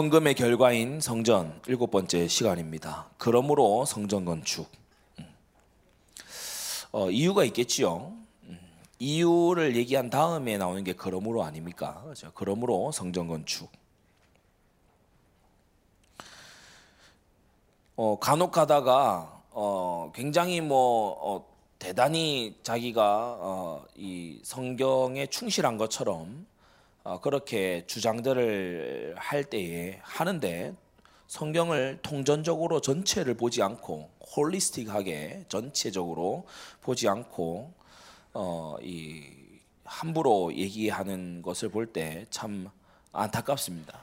헌금의 결과인 성전 일곱 번째 시간입니다. 그러므로 성전 건축 음. 어, 이유가 있겠지요. 음. 이유를 얘기한 다음에 나오는 게 그러므로 아닙니까? 그렇죠? 그러므로 성전 건축. 어, 간혹 가다가 어, 굉장히 뭐 어, 대단히 자기가 어, 이 성경에 충실한 것처럼 어, 그렇게 주장들을 할 때에 하는데 성경을 통전적으로 전체를 보지 않고 홀리스틱하게 전체적으로 보지 않고 어, 이 함부로 얘기하는 것을 볼 때 참 안타깝습니다.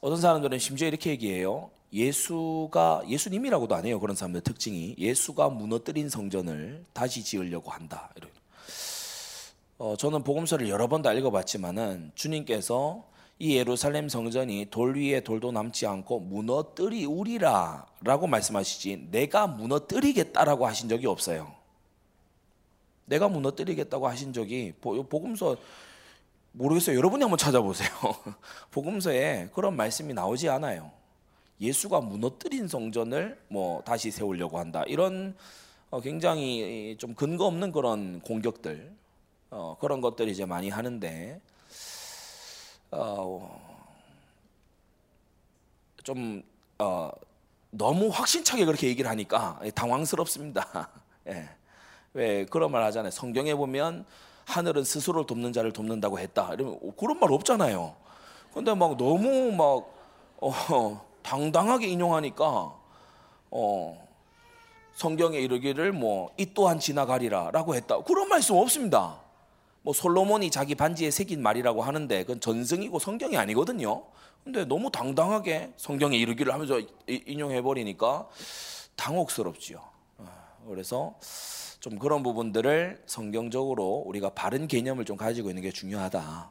어떤 사람들은 심지어 이렇게 얘기해요. 예수가 예수님이라고도 안 해요. 그런 사람들 특징이 예수가 무너뜨린 성전을 다시 지으려고 한다. 이런. 어, 저는 복음서를 여러 번 다 읽어봤지만은 주님께서 이 예루살렘 성전이 돌 위에 돌도 남지 않고 무너뜨리 우리라라고 말씀하시지 내가 무너뜨리겠다라고 하신 적이 없어요. 내가 무너뜨리겠다고 하신 적이 복음서 모르겠어요. 여러분이 한번 찾아보세요. 복음서에 그런 말씀이 나오지 않아요. 예수가 무너뜨린 성전을 뭐 다시 세우려고 한다. 이런 어, 굉장히 좀 근거 없는 그런 공격들 어, 그런 것들이 이제 많이 하는데 어, 좀 어, 너무 확신차게 그렇게 얘기를 하니까 당황스럽습니다. 예. 왜 그런 말 하잖아요. 성경에 보면 하늘은 스스로 돕는 자를 돕는다고 했다. 이러면 그런 말 없잖아요. 근데 막 너무 막 어, 당당하게 인용하니까 어, 성경에 이르기를 뭐 이 또한 지나가리라라고 했다. 그런 말씀 없습니다. 뭐 솔로몬이 자기 반지에 새긴 말이라고 하는데 그건 전승이고 성경이 아니거든요. 근데 너무 당당하게 성경에 이르기를 하면서 인용해 버리니까 당혹스럽지요. 어, 그래서 좀 그런 부분들을 성경적으로 우리가 바른 개념을 좀 가지고 있는 게 중요하다.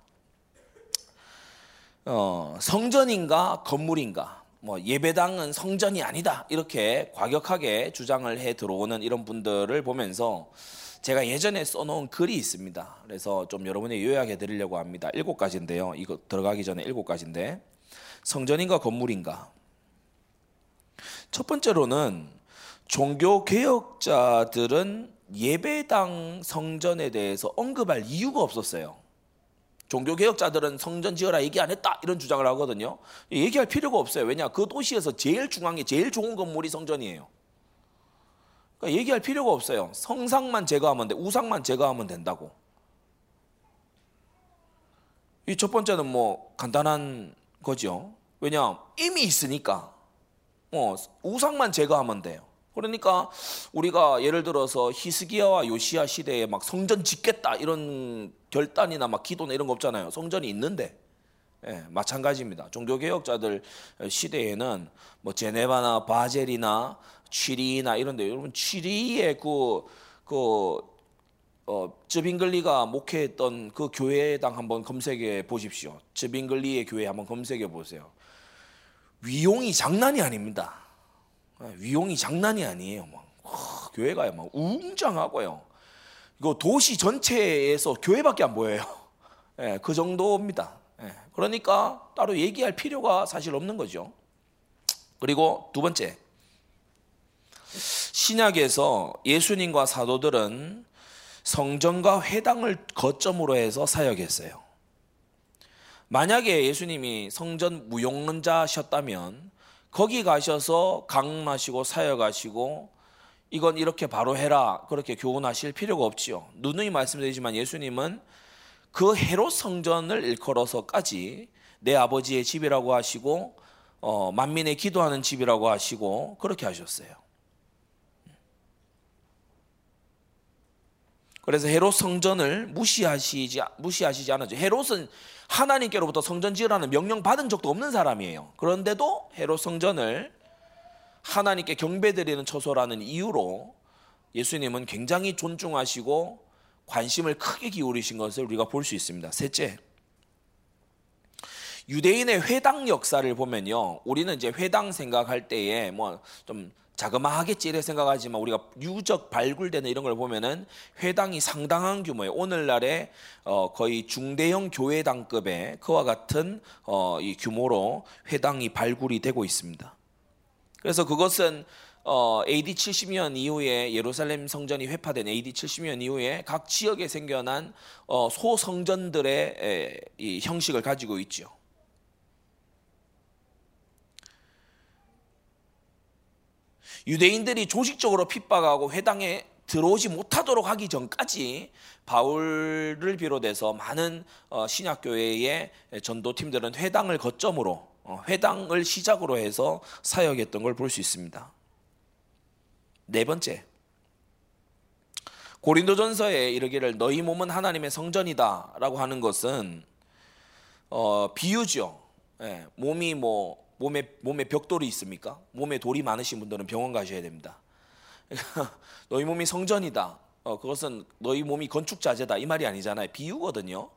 어, 성전인가 건물인가 뭐 예배당은 성전이 아니다 이렇게 과격하게 주장을 해 들어오는 이런 분들을 보면서 제가 예전에 써놓은 글이 있습니다. 그래서 좀 여러분이 요약해 드리려고 합니다. 일곱 가지인데요. 이거 들어가기 전에 일곱 가지인데 성전인가 건물인가. 첫 번째로는 종교 개혁자들은 예배당 성전에 대해서 언급할 이유가 없었어요. 종교 개혁자들은 성전 지어라 얘기 안 했다 이런 주장을 하거든요. 얘기할 필요가 없어요. 왜냐 그 도시에서 제일 중앙에 제일 좋은 건물이 성전이에요. 그러니까 얘기할 필요가 없어요. 성상만 제거하면 돼. 우상만 제거하면 된다고. 이 첫 번째는 뭐 간단한 거죠. 왜냐 이미 있으니까. 어, 우상만 제거하면 돼요. 그러니까 우리가 예를 들어서 히스기야와 요시야 시대에 막 성전 짓겠다 이런 결단이나 막 기도나 이런 거 없잖아요. 성전이 있는데 예, 마찬가지입니다. 종교 개혁자들 시대에는 뭐 제네바나 바젤이나 취리나 이런데 여러분 취리의 그그 그, 어, 즈빙글리가 목회했던 그 교회당 한번 검색해 보십시오. 즈빙글리의 교회 한번 검색해 보세요. 위용이 장난이 아닙니다. 예, 위용이 장난이 아니에요. 막 와, 교회가 막 웅장하고요. 이거 도시 전체에서 교회밖에 안 보여요. 예, 그 정도입니다. 예, 그러니까 따로 얘기할 필요가 사실 없는 거죠. 그리고 두 번째, 신약에서 예수님과 사도들은 성전과 회당을 거점으로 해서 사역했어요. 만약에 예수님이 성전 무용론자셨다면 거기 가셔서 강론하시고 사역하시고 이건 이렇게 바로 해라 그렇게 교훈하실 필요가 없지요. 누누이 말씀드리지만 예수님은 그 헤롯 성전을 일컬어서까지 내 아버지의 집이라고 하시고 어, 만민의 기도하는 집이라고 하시고 그렇게 하셨어요. 그래서 헤롯 성전을 무시하시지 무시하시지 않았죠. 헤롯은 하나님께로부터 성전 지으라는 명령 받은 적도 없는 사람이에요. 그런데도 헤롯 성전을 하나님께 경배드리는 처소라는 이유로 예수님은 굉장히 존중하시고 관심을 크게 기울이신 것을 우리가 볼 수 있습니다. 셋째, 유대인의 회당 역사를 보면요, 우리는 이제 회당 생각할 때에 뭐 좀 자그마하겠지 이래 생각하지만 우리가 유적 발굴되는 이런 걸 보면은 회당이 상당한 규모의 오늘날의 어 거의 중대형 교회당급의 그와 같은 어 이 규모로 회당이 발굴이 되고 있습니다. 그래서 그것은 어, AD 70년 이후에 예루살렘 성전이 회파된 AD 70년 이후에 각 지역에 생겨난 어, 소성전들의 에, 이 형식을 가지고 있죠. 유대인들이 조직적으로 핍박하고 회당에 들어오지 못하도록 하기 전까지 바울을 비롯해서 많은 어, 신약교회의 전도팀들은 회당을 거점으로 어, 회당을 시작으로 해서 사역했던 걸 볼 수 있습니다. 네 번째, 고린도전서에 이르기를 너희 몸은 하나님의 성전이다라고 하는 것은 어, 비유죠. 예, 몸이 뭐 몸에 몸에 벽돌이 있습니까? 몸에 돌이 많으신 분들은 병원 가셔야 됩니다. 너희 몸이 성전이다. 어, 그것은 너희 몸이 건축 자재다 이 말이 아니잖아요. 비유거든요.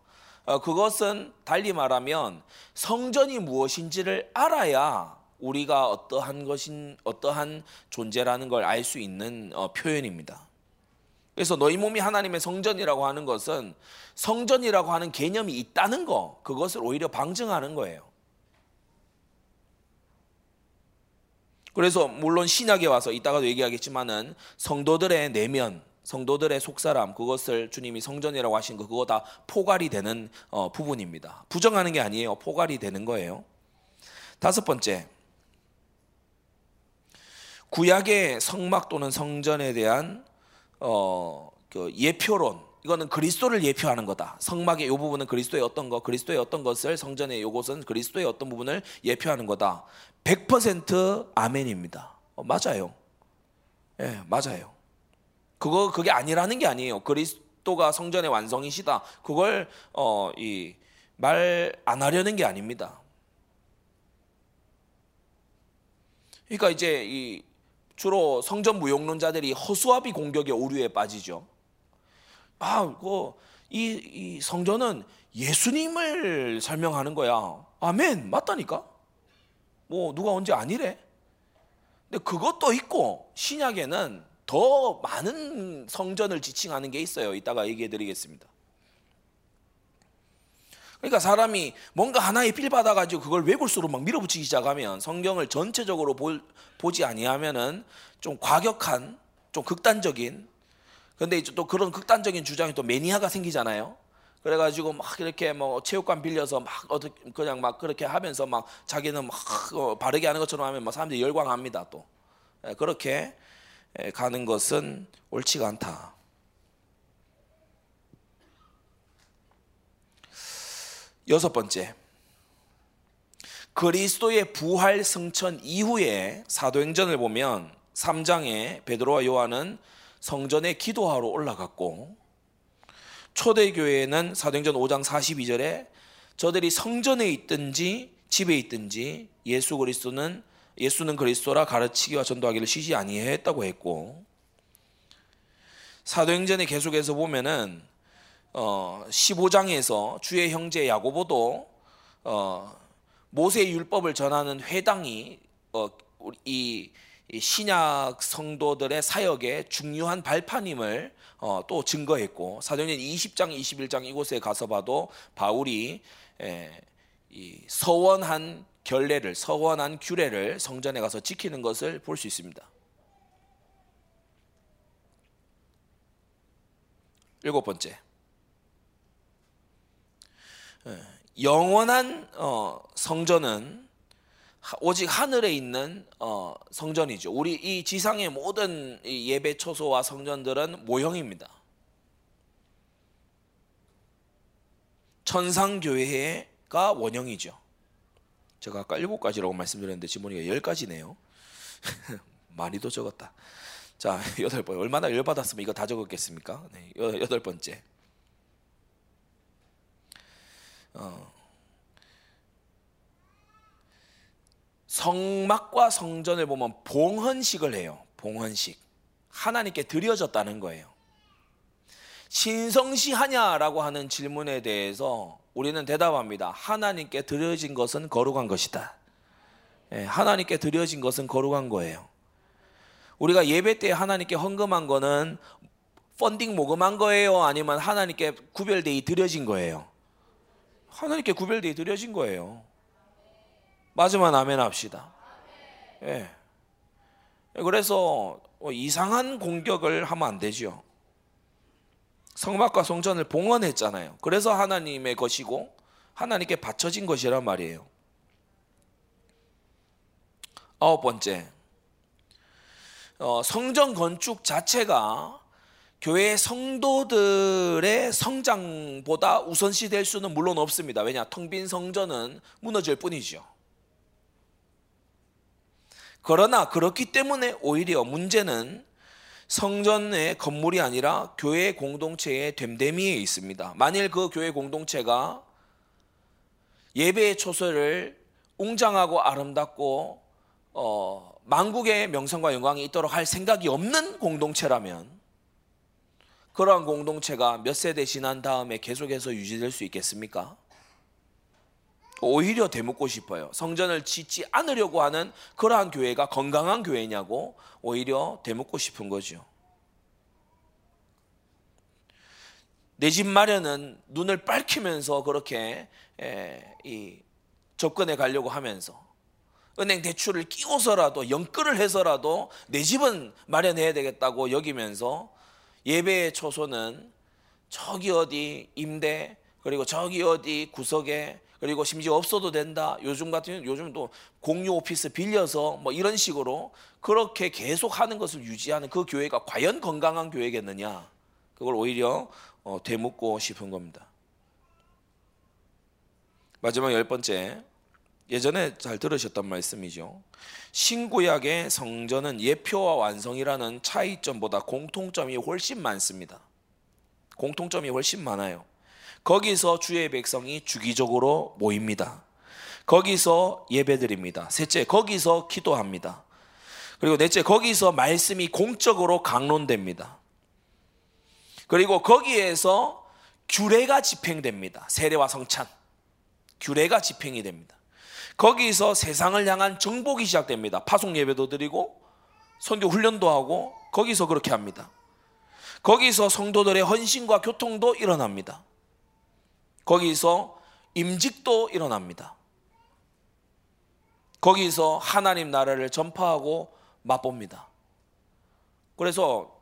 어, 그것은 달리 말하면 성전이 무엇인지를 알아야 우리가 어떠한 것인 어떠한 존재라는 걸 알 수 있는 어, 표현입니다. 그래서 너희 몸이 하나님의 성전이라고 하는 것은 성전이라고 하는 개념이 있다는 거, 그것을 오히려 방증하는 거예요. 그래서 물론 신약에 와서 이따가도 얘기하겠지만은 성도들의 내면, 성도들의 속사람 그것을 주님이 성전이라고 하신 거 그거 다 포괄이 되는 어, 부분입니다. 부정하는 게 아니에요. 포괄이 되는 거예요. 다섯 번째. 구약의 성막 또는 성전에 대한 어, 그 예표론 이거는 그리스도를 예표하는 거다. 성막의 이 부분은 그리스도의 어떤 것, 그리스도의 어떤 것을 성전의 이것은 그리스도의 어떤 부분을 예표하는 거다. 100% 아멘입니다. 어, 맞아요. 예, 네, 맞아요. 그거 그게 아니라는 게 아니에요. 그리스도가 성전의 완성이시다. 그걸 어, 이 말 안 하려는 게 아닙니다. 그러니까 이제 이 주로 성전 무용론자들이 허수아비 공격의 오류에 빠지죠. 아, 그, 이, 이 성전은 예수님을 설명하는 거야. 아멘, 맞다니까? 뭐, 누가 언제 아니래? 근데 그것도 있고, 신약에는 더 많은 성전을 지칭하는 게 있어요. 이따가 얘기해 드리겠습니다. 그러니까 사람이 뭔가 하나에 필 받아가지고 그걸 외골수로 막 밀어붙이기 시작하면 성경을 전체적으로 보, 보지 아니하면은 좀 과격한, 좀 극단적인 근데 이제 또 그런 극단적인 주장이 또 매니아가 생기잖아요. 그래가지고 막 이렇게 뭐 체육관 빌려서 막 어떻게 그냥 막 그렇게 하면서 막 자기는 막 어, 바르게 하는 것처럼 하면 막 사람들이 열광합니다 또 예, 그렇게 예, 가는 것은 옳지가 않다. 여섯 번째. 그리스도의 부활 승천 이후에 사도행전을 보면 3장에 베드로와 요한은 성전에 기도하러 올라갔고 초대교회는 사도행전 5장 42절에 저들이 성전에 있든지 집에 있든지 예수 그리스도는 예수는 그리스도라 가르치기와 전도하기를 쉬지 아니했다고 했고 사도행전에 계속해서 보면은 어 15장에서 주의 형제 야고보도 어 모세의 율법을 전하는 회당이 어이 신약 성도들의 사역의 중요한 발판임을 어, 또 증거했고 사도행전 20장 21장 이곳에 가서 봐도 바울이 에, 이 서원한 결례를 서원한 규례를 성전에 가서 지키는 것을 볼 수 있습니다. 일곱 번째 영원한 어, 성전은 오직 하늘에 있는 어, 성전이죠. 우리 이 지상의 모든 예배 처소와 성전들은 모형입니다. 천상교회가 원형이죠. 제가 아까 일곱 가지라고 말씀드렸는데 보니까 열 가지네요. 많이 더 적었다. 자, 여덟 번. 얼마나 열 받았으면 이거 다 적었겠습니까? 네, 여덟 번째. 어, 성막과 성전을 보면 봉헌식을 해요. 봉헌식. 하나님께 드려졌다는 거예요. 신성시 하냐라고 하는 질문에 대해서 우리는 대답합니다. 하나님께 드려진 것은 거룩한 것이다. 예, 하나님께 드려진 것은 거룩한 거예요. 우리가 예배 때 하나님께 헌금한 거는 펀딩 모금한 거예요? 아니면 하나님께 구별되이 드려진 거예요? 하나님께 구별되이 드려진 거예요. 맞으면 아멘 합시다. 예. 그래서 뭐 이상한 공격을 하면 안 되죠. 성막과 성전을 봉헌했잖아요. 그래서 하나님의 것이고 하나님께 바쳐진 것이란 말이에요. 아홉 번째, 어, 성전 건축 자체가 교회 성도들의 성장보다 우선시 될 수는 물론 없습니다. 왜냐, 텅 빈 성전은 무너질 뿐이죠. 그러나 그렇기 때문에 오히려 문제는 성전의 건물이 아니라 교회 공동체의 됨됨이에 있습니다. 만일 그 교회 공동체가 예배의 초소를 웅장하고 아름답고 어, 만국의 명성과 영광이 있도록 할 생각이 없는 공동체라면 그러한 공동체가 몇 세대 지난 다음에 계속해서 유지될 수 있겠습니까? 오히려 되묻고 싶어요. 성전을 짓지 않으려고 하는 그러한 교회가 건강한 교회냐고 오히려 되묻고 싶은 거죠. 내 집 마련은 눈을 빨키면서 그렇게 이 접근해 가려고 하면서 은행 대출을 끼워서라도 연끌을 해서라도 내 집은 마련해야 되겠다고 여기면서 예배의 초소는 저기 어디 임대 그리고 저기 어디 구석에 그리고 심지어 없어도 된다. 요즘 같은 요즘 또 공유 오피스 빌려서 뭐 이런 식으로 그렇게 계속 하는 것을 유지하는 그 교회가 과연 건강한 교회겠느냐? 그걸 오히려 어, 되묻고 싶은 겁니다. 마지막 열 번째 예전에 잘 들으셨던 말씀이죠. 신구약의 성전은 예표와 완성이라는 차이점보다 공통점이 훨씬 많습니다. 공통점이 훨씬 많아요. 거기서 주의 백성이 주기적으로 모입니다. 거기서 예배드립니다. 셋째, 거기서 기도합니다. 그리고 넷째, 거기서 말씀이 공적으로 강론됩니다. 그리고 거기에서 규례가 집행됩니다. 세례와 성찬. 규례가 집행이 됩니다. 거기서 세상을 향한 정복이 시작됩니다. 파송 예배도 드리고 선교 훈련도 하고 거기서 그렇게 합니다. 거기서 성도들의 헌신과 교통도 일어납니다. 거기서 임직도 일어납니다. 거기서 하나님 나라를 전파하고 맛봅니다. 그래서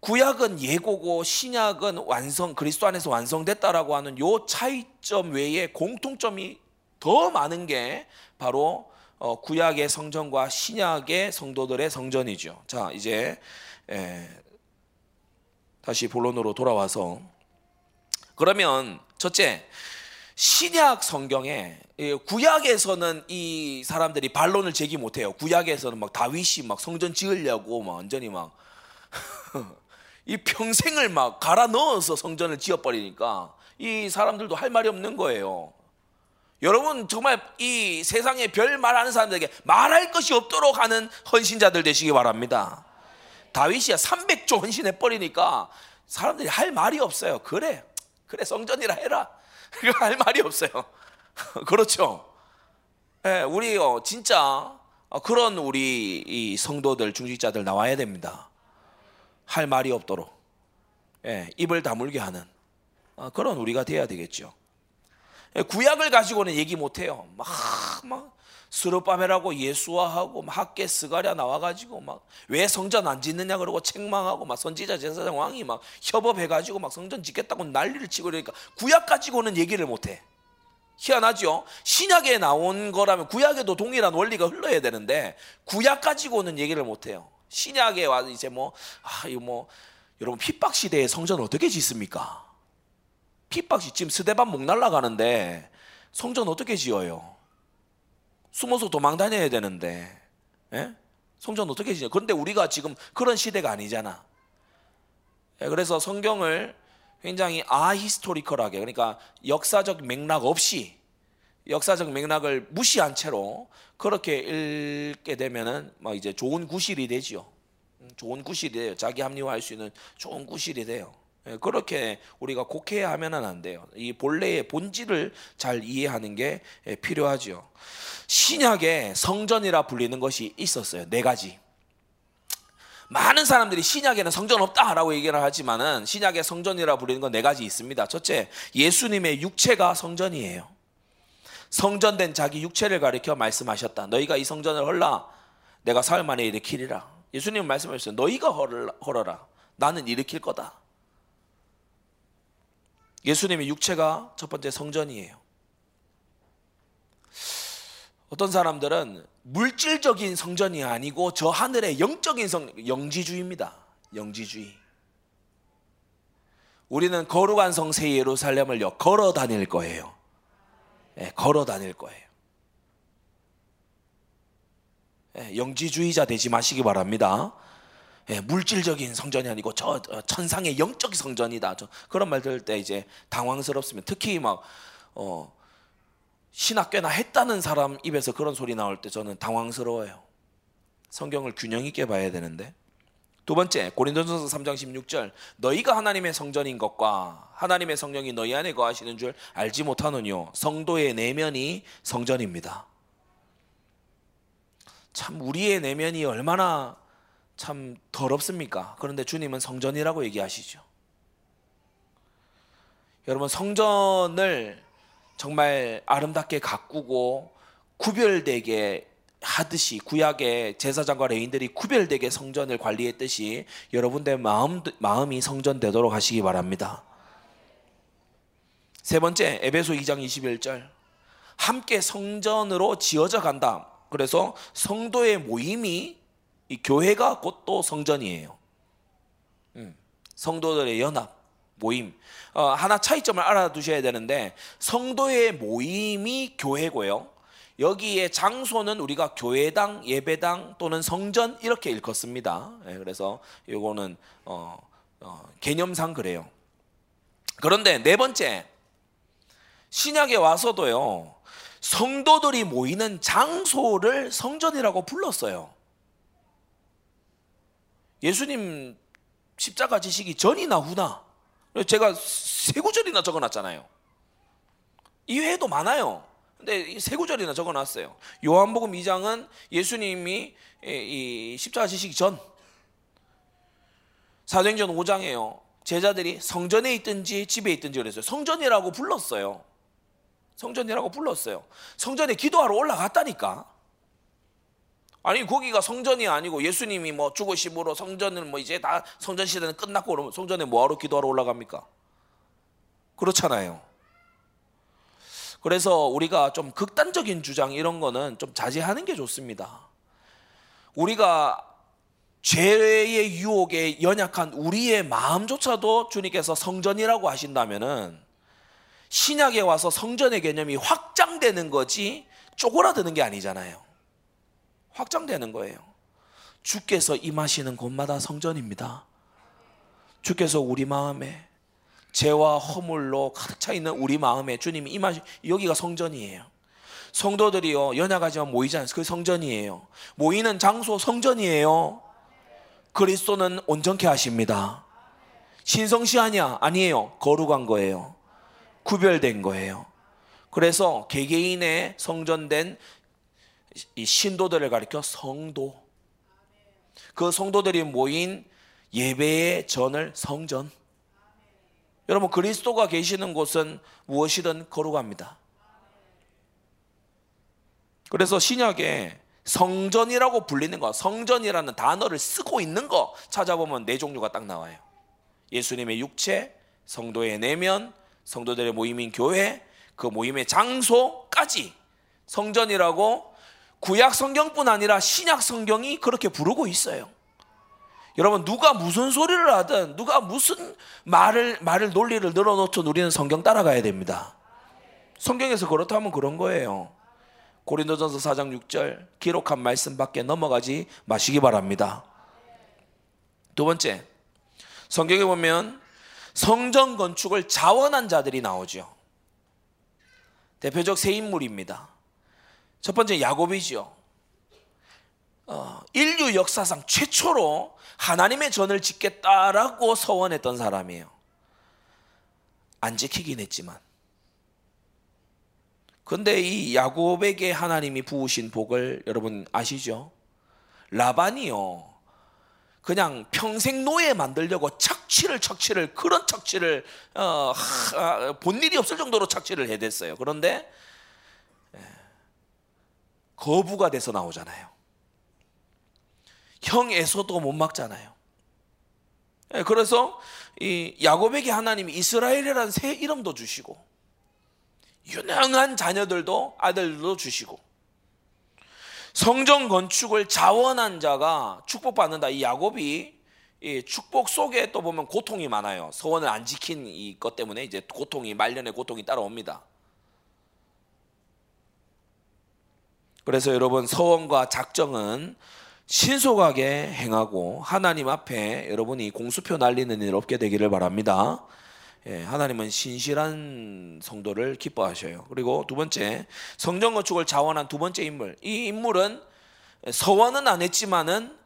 구약은 예고고 신약은 완성 그리스도 안에서 완성됐다라고 하는 요 차이점 외에 공통점이 더 많은 게 바로 어, 구약의 성전과 신약의 성도들의 성전이죠. 자 이제 다시 본론으로 돌아와서 그러면 첫째 신약 성경에 구약에서는 이 사람들이 반론을 제기 못해요. 구약에서는 막 다윗이 막 성전 지으려고 막 완전히 막 이 평생을 막 갈아 넣어서 성전을 지어버리니까 이 사람들도 할 말이 없는 거예요. 여러분 정말 이 세상에 별 말하는 사람들에게 말할 것이 없도록 하는 헌신자들 되시기 바랍니다. 다윗이야 300조 헌신해 버리니까 사람들이 할 말이 없어요. 그래 그래 성전이라 해라. 할 말이 없어요. 그렇죠. 예, 우리 어, 진짜 어, 그런 우리 이 성도들 중직자들 나와야 됩니다. 할 말이 없도록 예, 입을 다물게 하는 어, 그런 우리가 돼야 되겠죠. 예, 구약을 가지고는 얘기 못해요. 막 막 스룹바멜하고 예수와하고 학계 스가랴 나와가지고 막 왜 성전 안 짓느냐 그러고 책망하고 막 선지자 제사장 왕이 막 협업해가지고 막 성전 짓겠다고 난리를 치고 그러니까 구약 가지고는 얘기를 못해. 희한하죠. 신약에 나온 거라면 구약에도 동일한 원리가 흘러야 되는데 구약 가지고는 얘기를 못해요. 신약에 와서 이제 뭐 아, 이거 뭐 여러분 핍박 시대에 성전 어떻게 짓습니까? 핍박 시 지금 스데반 목 날라가는데 성전 어떻게 지어요? 숨어서 도망 다녀야 되는데 예? 성전 어떻게 지냐? 그런데 우리가 지금 그런 시대가 아니잖아. 예, 그래서 성경을 굉장히 아히스토리컬하게 그러니까 역사적 맥락 없이 역사적 맥락을 무시한 채로 그렇게 읽게 되면은 뭐 이제 좋은 구실이 되지요. 음, 좋은 구실이 돼요. 자기 합리화할 수 있는 좋은 구실이 돼요. 예, 그렇게 우리가 곡해야 하면은 안 돼요. 이 본래의 본질을 잘 이해하는 게 예, 필요하죠. 신약에 성전이라 불리는 것이 있었어요. 네 가지. 많은 사람들이 신약에는 성전 없다라고 얘기를 하지만은 신약에 성전이라 부르는 건 네 가지 있습니다. 첫째, 예수님의 육체가 성전이에요. 성전된 자기 육체를 가리켜 말씀하셨다. 너희가 이 성전을 헐라. 내가 사흘 만에 일으키리라. 예수님 말씀하셨어요. 너희가 헐어라. 나는 일으킬 거다. 예수님의 육체가 첫 번째 성전이에요. 어떤 사람들은 물질적인 성전이 아니고 저 하늘의 영적인 성 영지주의입니다. 영지주의. 우리는 거룩한 성새 예루살렘을요 걸어 다닐 거예요. 네, 걸어 다닐 거예요. 네, 영지주의자 되지 마시기 바랍니다. 네, 물질적인 성전이 아니고 저 천상의 영적 성전이다. 그런 말 들을 때 이제 당황스럽습니다. 특히 막 어, 신학 꽤나 했다는 사람 입에서 그런 소리 나올 때 저는 당황스러워요. 성경을 균형 있게 봐야 되는데. 두 번째, 고린도전서 3장 16절. 너희가 하나님의 성전인 것과 하나님의 성령이 너희 안에 거하시는 줄 알지 못하느뇨. 성도의 내면이 성전입니다. 참 우리의 내면이 얼마나 참 더럽습니까? 그런데 주님은 성전이라고 얘기하시죠. 여러분 성전을 정말 아름답게 가꾸고 구별되게 하듯이 구약의 제사장과 레인들이 구별되게 성전을 관리했듯이 여러분들 마음 마음이 성전되도록 하시기 바랍니다. 세 번째 에베소 2장 21절 함께 성전으로 지어져 간다. 그래서 성도의 모임이 이 교회가 곧 또 성전이에요. 음, 성도들의 연합. 모임. 어, 하나 차이점을 알아두셔야 되는데 성도의 모임이 교회고요. 여기에 장소는 우리가 교회당, 예배당 또는 성전 이렇게 읽었습니다. 네, 그래서 이거는 어, 어, 개념상 그래요. 그런데 네 번째 신약에 와서도요 성도들이 모이는 장소를 성전이라고 불렀어요. 예수님 십자가 지시기 전이나 후나 제가 세 구절이나 적어놨잖아요. 이외에도 많아요. 근데 세 구절이나 적어놨어요. 요한복음 2장은 예수님이 이 십자가 지시기 전 사도행전 5장에요. 제자들이 성전에 있든지 집에 있든지 그랬어요. 성전이라고 불렀어요. 성전이라고 불렀어요. 성전에 기도하러 올라갔다니까. 아니 거기가 성전이 아니고 예수님이 뭐 죽으심으로 성전을 뭐 이제 다 성전 시대는 끝났고 그러면 성전에 뭐하러 기도하러 올라갑니까? 그렇잖아요. 그래서 우리가 좀 극단적인 주장 이런 거는 좀 자제하는 게 좋습니다. 우리가 죄의 유혹에 연약한 우리의 마음조차도 주님께서 성전이라고 하신다면은 신약에 와서 성전의 개념이 확장되는 거지 쪼그라드는 게 아니잖아요. 확장되는 거예요. 주께서 임하시는 곳마다 성전입니다. 주께서 우리 마음에 죄와 허물로 가득 차 있는 우리 마음에 주님이 임하시 여기가 성전이에요. 성도들이요 연약하지만 모이지 않습니다. 그 성전이에요. 모이는 장소 성전이에요. 그리스도는 온전케 하십니다. 신성시 아니야 아니에요. 거룩한 거예요. 구별된 거예요. 그래서 개개인의 성전된 이 신도들을 가리켜 성도. 그 성도들이 모인 예배의 전을 성전. 여러분 그리스도가 계시는 곳은 무엇이든 거룩합니다. 그래서 신약에 성전이라고 불리는 거, 성전이라는 단어를 쓰고 있는 거 찾아보면 네 종류가 딱 나와요. 예수님의 육체, 성도의 내면, 성도들의 모임인 교회, 그 모임의 장소까지 성전이라고 구약 성경뿐 아니라 신약 성경이 그렇게 부르고 있어요. 여러분 누가 무슨 소리를 하든 누가 무슨 말을 말을 논리를 늘어놓든 우리는 성경 따라가야 됩니다. 성경에서 그렇다면 그런 거예요. 고린도전서 4장 6절 기록한 말씀밖에 넘어가지 마시기 바랍니다. 두 번째 성경에 보면 성전 건축을 자원한 자들이 나오죠. 대표적 세 인물입니다. 첫 번째 야곱이지요. 어, 인류 역사상 최초로 하나님의 전을 짓겠다라고 서원했던 사람이에요. 안 지키긴 했지만 근데 이 야곱에게 하나님이 부으신 복을 여러분 아시죠? 라반이요. 그냥 평생 노예 만들려고 착취를 착취를 그런 착취를 어, 하, 본 일이 없을 정도로 착취를 해댔어요. 그런데 예, 거부가 돼서 나오잖아요. 형 에서도 못 막잖아요. 예, 그래서 이 야곱에게 하나님이 이스라엘이라는 새 이름도 주시고 유능한 자녀들도 아들도 주시고 성전 건축을 자원한 자가 축복받는다. 이 야곱이 이 축복 속에 또 보면 고통이 많아요. 서원을 안 지킨 이 것 때문에 이제 고통이 말년의 고통이 따라옵니다. 그래서 여러분 서원과 작정은 신속하게 행하고 하나님 앞에 여러분이 공수표 날리는 일 없게 되기를 바랍니다. 예, 하나님은 신실한 성도를 기뻐하셔요. 그리고 두 번째 성전 건축을 자원한 두 번째 인물. 이 인물은 서원은 안 했지만은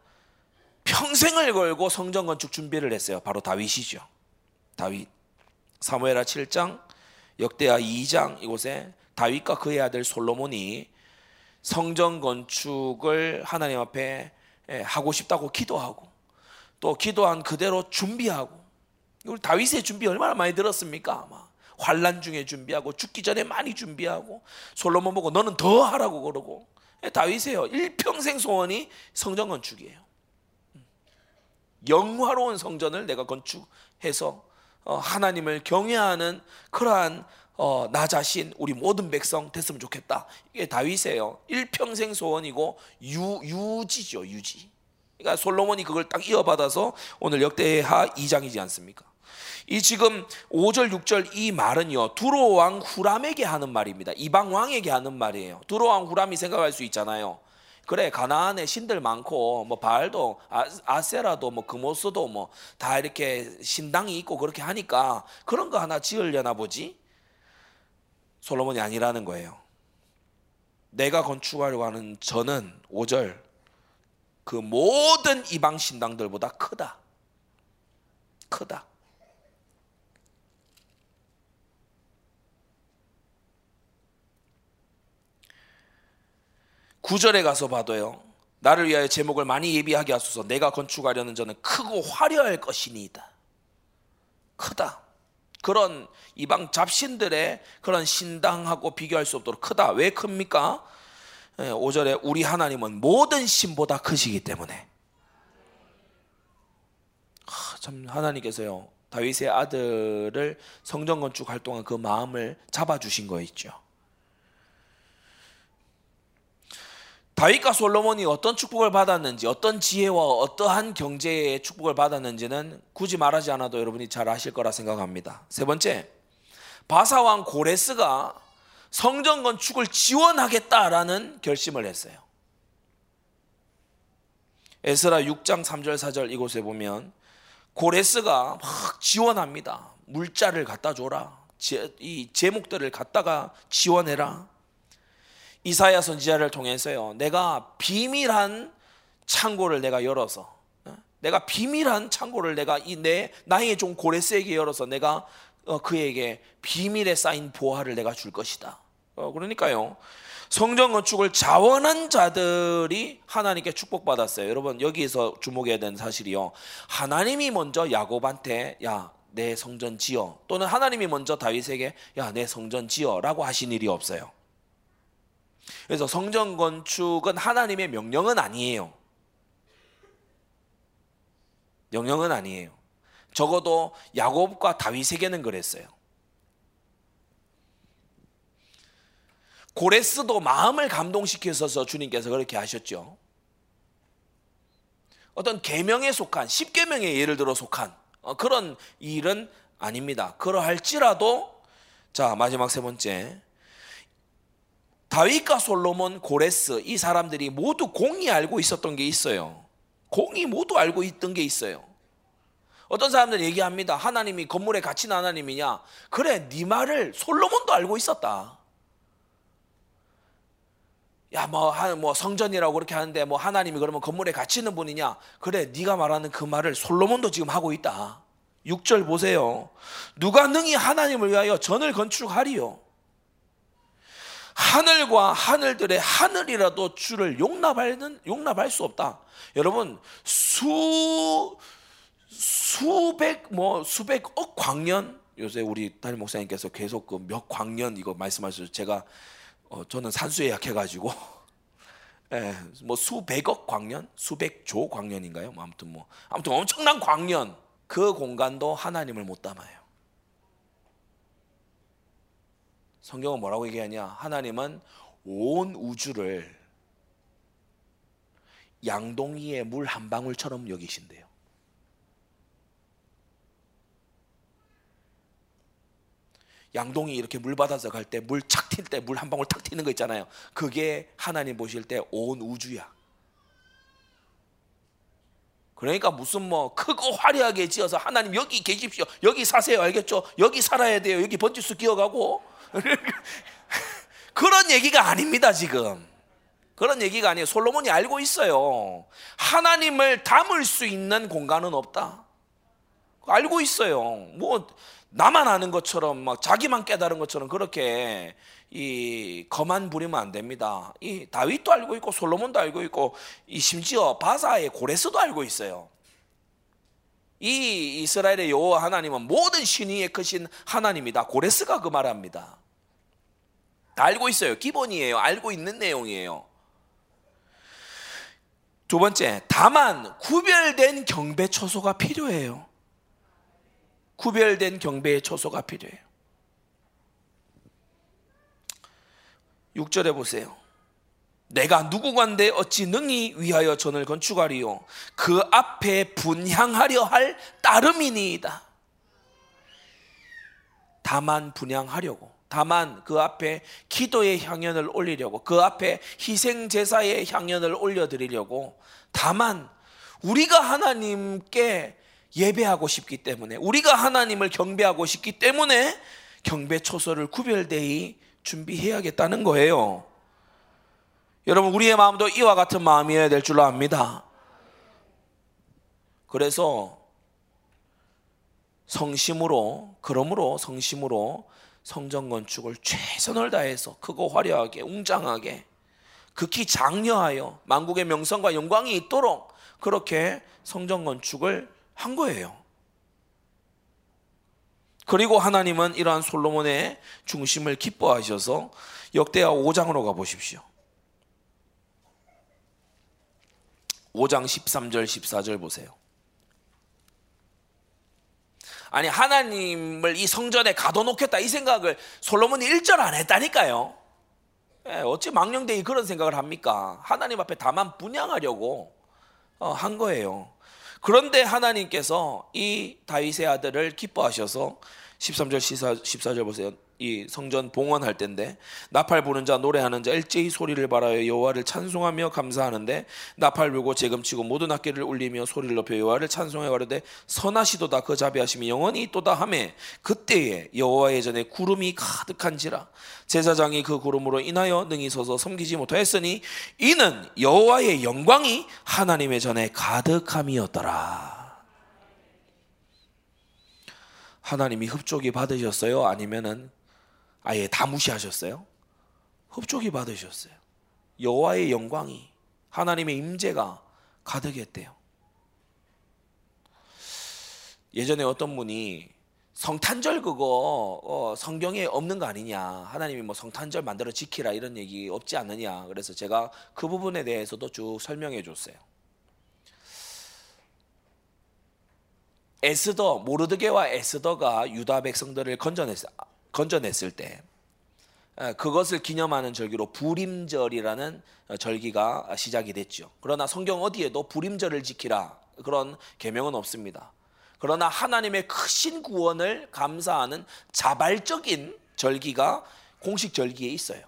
평생을 걸고 성전 건축 준비를 했어요. 바로 다윗이죠. 다윗. 사무엘하 7장, 역대하 2장 이곳에 다윗과 그의 아들 솔로몬이 성전 건축을 하나님 앞에 예, 하고 싶다고 기도하고 또 기도한 그대로 준비하고 우리 다윗의 준비 얼마나 많이 들었습니까? 아마 환란 중에 준비하고 죽기 전에 많이 준비하고 솔로몬 보고 너는 더 하라고 그러고 예, 다윗이에요. 일평생 소원이 성전 건축이에요. 음. 영화로운 성전을 내가 건축해서 어, 하나님을 경외하는 그러한 어, 나 자신 우리 모든 백성 됐으면 좋겠다. 이게 다윗이에요. 일평생 소원이고 유, 유지죠 유지. 그러니까 솔로몬이 그걸 딱 이어받아서 오늘 역대하 2장이지 않습니까? 이 지금 5절 6절 이 말은요 두로 왕 후람에게 하는 말입니다. 이방 왕에게 하는 말이에요. 두로 왕 후람이 생각할 수 있잖아요. 그래 가나안에 신들 많고 뭐 바알도 아, 세라도뭐 금오스도 뭐 다 이렇게 신당이 있고 그렇게 하니까 그런 거 하나 지으려나 보지. 솔로몬이 아니라는 거예요. 내가 건축하려고 하는 저는 5절 그 모든 이방 신당들보다 크다. 크다. 구절에 가서 봐도요. 나를 위하여 제목을 많이 예비하게 하소서. 내가 건축하려는 저는 크고 화려할 것이니이다. 크다. 그런 이방 잡신들의 그런 신당하고 비교할 수 없도록 크다. 왜 큽니까? 5절에 예, 우리 하나님은 모든 신보다 크시기 때문에. 참 하나님께서요. 다윗의 아들을 성전 건축할 동안 그 마음을 잡아 주신 거 있죠. 다윗과 솔로몬이 어떤 축복을 받았는지, 어떤 지혜와 어떠한 경제의 축복을 받았는지는 굳이 말하지 않아도 여러분이 잘 아실 거라 생각합니다. 세 번째, 바사왕 고레스가 성전 건축을 지원하겠다라는 결심을 했어요. 에스라 6장 3절 4절 이곳에 보면 고레스가 막 지원합니다. 물자를 갖다 줘라. 이 제목들을 갖다가 지원해라. 이사야 선지자를 통해서요. 내가 비밀한 창고를 내가 열어서 어? 내가 비밀한 창고를 내가 이 내 나의 종 고레스에게 열어서 내가 어, 그에게 비밀에 쌓인 보화를 내가 줄 것이다. 어, 그러니까요. 성전 건축을 자원한 자들이 하나님께 축복받았어요. 여러분 여기에서 주목해야 되는 사실이요. 하나님이 먼저 야곱한테 야 내 성전 지어 또는 하나님이 먼저 다윗에게 야 내 성전 지어라고 하신 일이 없어요. 그래서 성전 건축은 하나님의 명령은 아니에요. 명령은 아니에요. 적어도 야곱과 다윗에게는 그랬어요. 고레스도 마음을 감동시켜서 주님께서 그렇게 하셨죠. 어떤 계명에 속한 십계명에 예를 들어 속한 어, 그런 일은 아닙니다. 그러할지라도 자 마지막 세 번째 다윗과 솔로몬, 고레스 이 사람들이 모두 공이 알고 있었던 게 있어요. 공이 모두 알고 있던 게 있어요. 어떤 사람들 얘기합니다. 하나님이 건물에 갇힌 하나님이냐? 그래, 네 말을 솔로몬도 알고 있었다. 야, 뭐, 뭐 성전이라고 그렇게 하는데 뭐 하나님이 그러면 건물에 갇히는 분이냐? 그래, 네가 말하는 그 말을 솔로몬도 지금 하고 있다. 6절 보세요. 누가 능히 하나님을 위하여 전을 건축하리요. 하늘과 하늘들의 하늘이라도 주를 용납하는 용납할 수 없다. 여러분 수 수백 뭐 수백억 광년 요새 우리 담임 목사님께서 계속 그 몇 광년 이거 말씀하셔서 제가 어, 저는 산수에 약해가지고 예, 뭐 수백억 광년, 수백조 광년인가요? 뭐 아무튼 뭐 아무튼 엄청난 광년 그 공간도 하나님을 못 담아요. 성경은 뭐라고 얘기하냐? 하나님은 온 우주를 양동이의 물 한 방울처럼 여기신대요. 양동이 이렇게 물 받아서 갈 때 물 착 튈 때 물 한 방울 탁 튀는 거 있잖아요. 그게 하나님 보실 때 온 우주야. 그러니까 무슨 뭐 크고 화려하게 지어서 하나님 여기 계십시오. 여기 사세요. 알겠죠? 여기 살아야 돼요. 여기 번지수 기어가고 그런 얘기가 아닙니다, 지금. 그런 얘기가 아니에요. 솔로몬이 알고 있어요. 하나님을 담을 수 있는 공간은 없다. 알고 있어요. 뭐 나만 아는 것처럼 막 자기만 깨달은 것처럼 그렇게 이 거만 부리면 안 됩니다. 이 다윗도 알고 있고 솔로몬도 알고 있고 이 심지어 바사의 고레스도 알고 있어요. 이 이스라엘의 여호와 하나님은 모든 신위에 크신 하나님이다. 고레스가 그 말합니다. 다 알고 있어요. 기본이에요. 알고 있는 내용이에요. 두 번째, 다만 구별된 경배 초소가 필요해요. 구별된 경배의 초소가 필요해요. 6절에 보세요. 내가 누구간데 어찌 능히 위하여 전을 건축하리요 그 앞에 분향하려 할 따름이니이다. 다만 분향하려고 다만 그 앞에 기도의 향연을 올리려고 그 앞에 희생 제사의 향연을 올려 드리려고 다만 우리가 하나님께 예배하고 싶기 때문에 우리가 하나님을 경배하고 싶기 때문에 경배 초소를 구별되이 준비해야겠다는 거예요. 여러분 우리의 마음도 이와 같은 마음이어야 될 줄로 압니다. 그래서 성심으로 그러므로 성심으로 성전 건축을 최선을 다해서 크고 화려하게 웅장하게 극히 장려하여 만국의 명성과 영광이 있도록 그렇게 성전 건축을 한 거예요. 그리고 하나님은 이러한 솔로몬의 중심을 기뻐하셔서 역대하 5장으로 가 보십시오. 5장 13절 14절 보세요. 아니 하나님을 이 성전에 가둬놓겠다 이 생각을 솔로몬이 1절 안 했다니까요. 예, 어찌 망령되이 그런 생각을 합니까? 하나님 앞에 다만 분양하려고 어, 한 거예요. 그런데 하나님께서 이 다윗의 아들을 기뻐하셔서 13절 14 절 보세요. 이 성전 봉헌할 때인데 나팔 부는 자 노래하는 자 일제히 소리를 발하여 여호와를 찬송하며 감사하는데 나팔 불고 재금치고 모든 악기를 울리며 소리를 높여 여호와를 찬송해 가르되 선하시도다 그 자비하심이 영원히 또다 하매 그때에 여호와의 전에 구름이 가득한지라 제사장이 그 구름으로 인하여 능히 서서 섬기지 못하였으니 이는 여호와의 영광이 하나님의 전에 가득함이었더라. 하나님이 흡족이 받으셨어요? 아니면은 아예 다 무시하셨어요? 흡족이 받으셨어요. 여호와의 영광이 하나님의 임재가 가득했대요. 예전에 어떤 분이 성탄절 그거 어, 성경에 없는 거 아니냐 하나님이 뭐 성탄절 만들어 지키라 이런 얘기 없지 않느냐 그래서 제가 그 부분에 대해서도 쭉 설명해 줬어요. 에스더 모르드게와 에스더가 유다 백성들을 건져냈, 건져냈을 때 그것을 기념하는 절기로 부림절이라는 절기가 시작이 됐죠. 그러나 성경 어디에도 부림절을 지키라 그런 계명은 없습니다. 그러나 하나님의 크신 구원을 감사하는 자발적인 절기가 공식 절기에 있어요.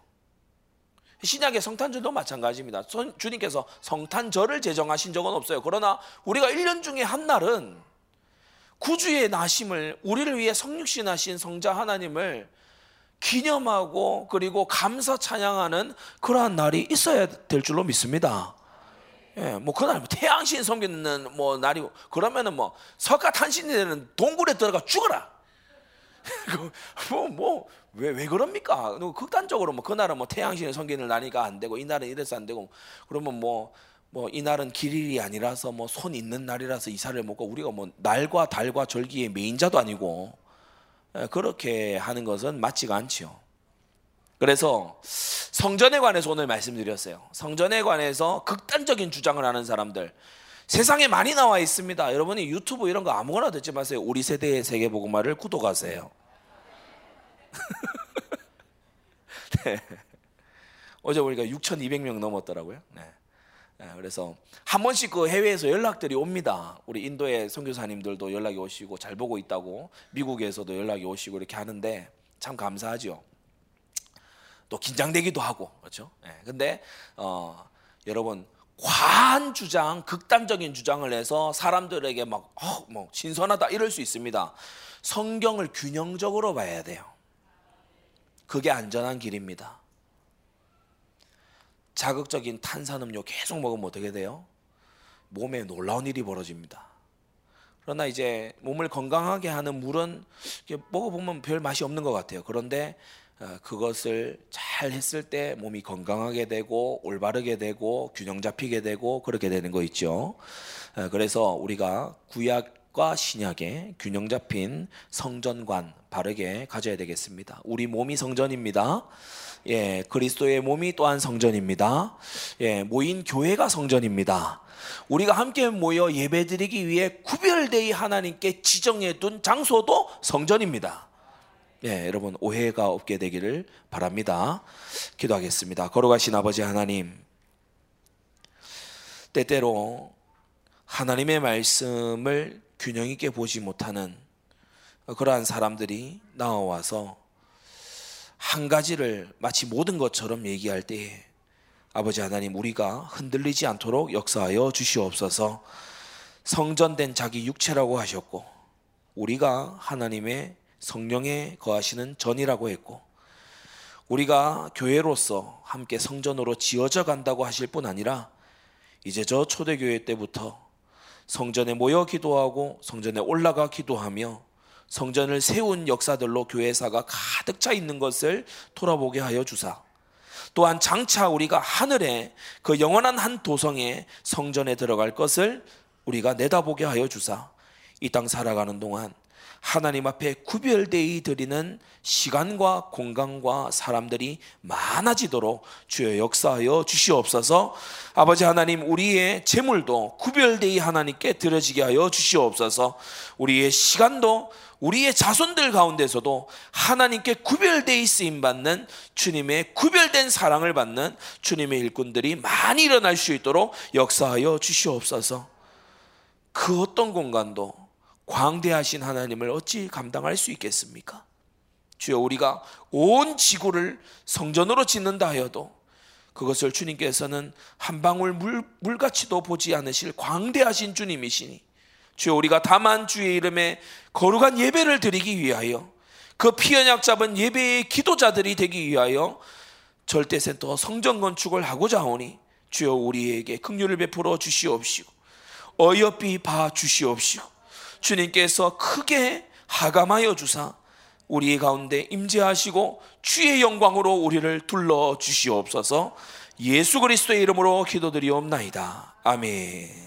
신약의 성탄절도 마찬가지입니다. 주님께서 성탄절을 제정하신 적은 없어요. 그러나 우리가 1년 중에 한 날은 구주의 나심을 우리를 위해 성육신 하신 성자 하나님을 기념하고 그리고 감사 찬양하는 그러한 날이 있어야 될 줄로 믿습니다. 예, 뭐 그날 뭐 태양신 섬기는 뭐 날이고 그러면은 뭐 석가 탄신이 되는 동굴에 들어가 죽어라. 뭐뭐 왜왜 그럽니까? 극단적으로 뭐 그날은 뭐 태양신을 섬기는 날이가 안 되고 이날은 이래서 안 되고 그러면 뭐 뭐 이날은 길일이 아니라서 뭐 손 있는 날이라서 이사를 먹고 우리가 뭐 날과 달과 절기의 메인자도 아니고 예, 그렇게 하는 것은 맞지가 않지요. 그래서 성전에 관해서 오늘 말씀드렸어요. 성전에 관해서 극단적인 주장을 하는 사람들 세상에 많이 나와 있습니다. 여러분이 유튜브 이런 거 아무거나 듣지 마세요. 우리 세대의 세계복음화를 구독하세요. 네. 어제 우리가 6,200명 넘었더라고요. 네. 네. 그래서 한 번씩 그 해외에서 연락들이 옵니다. 우리 인도의 선교사님들도 연락이 오시고 잘 보고 있다고 미국에서도 연락이 오시고 이렇게 하는데 참 감사하죠. 또 긴장되기도 하고 그렇죠. 네. 근데 어, 여러분 과한 주장, 극단적인 주장을 해서 사람들에게 막 어, 뭐 신선하다 이럴 수 있습니다. 성경을 균형적으로 봐야 돼요. 그게 안전한 길입니다. 자극적인 탄산음료 계속 먹으면 어떻게 돼요? 몸에 놀라운 일이 벌어집니다. 그러나 이제 몸을 건강하게 하는 물은 먹어보면 별 맛이 없는 것 같아요. 그런데 어, 그것을 잘 했을 때 몸이 건강하게 되고 올바르게 되고 균형 잡히게 되고 그렇게 되는 거 있죠. 어, 그래서 우리가 구약 과 신약의 균형 잡힌 성전관 바르게 가져야 되겠습니다. 우리 몸이 성전입니다. 예, 그리스도의 몸이 또한 성전입니다. 예, 모인 교회가 성전입니다. 우리가 함께 모여 예배드리기 위해 구별되이 하나님께 지정해 둔 장소도 성전입니다. 예, 여러분 오해가 없게 되기를 바랍니다. 기도하겠습니다. 걸어가신 아버지 하나님, 때때로 하나님의 말씀을 균형 있게 보지 못하는 그러한 사람들이 나와와서 한 가지를 마치 모든 것처럼 얘기할 때에 아버지 하나님 우리가 흔들리지 않도록 역사하여 주시옵소서. 성전된 자기 육체라고 하셨고 우리가 하나님의 성령에 거하시는 전이라고 했고 우리가 교회로서 함께 성전으로 지어져 간다고 하실 뿐 아니라 이제 저 초대교회 때부터 성전에 모여 기도하고 성전에 올라가 기도하며 성전을 세운 역사들로 교회사가 가득 차 있는 것을 돌아보게 하여 주사. 또한 장차 우리가 하늘에 그 영원한 한 도성에 성전에 들어갈 것을 우리가 내다보게 하여 주사. 이 땅 살아가는 동안 하나님 앞에 구별되이 드리는 시간과 공간과 사람들이 많아지도록 주여 역사하여 주시옵소서. 아버지 하나님 우리의 재물도 구별되이 하나님께 드려지게 하여 주시옵소서. 우리의 시간도 우리의 자손들 가운데서도 하나님께 구별되이 쓰임 받는 주님의 구별된 사랑을 받는 주님의 일꾼들이 많이 일어날 수 있도록 역사하여 주시옵소서. 그 어떤 공간도 광대하신 하나님을 어찌 감당할 수 있겠습니까? 주여 우리가 온 지구를 성전으로 짓는다 하여도 그것을 주님께서는 한 방울 물, 물같이도 보지 않으실 광대하신 주님이시니 주여 우리가 다만 주의 이름에 거룩한 예배를 드리기 위하여 그 피언약 잡은 예배의 기도자들이 되기 위하여 절대센터 성전 건축을 하고자 하오니 주여 우리에게 긍휼을 베풀어 주시옵시고 어여삐 봐 주시옵시고 주님께서 크게 하감하여 주사 우리 가운데 임재하시고 주의 영광으로 우리를 둘러 주시옵소서 예수 그리스도의 이름으로 기도드리옵나이다. 아멘.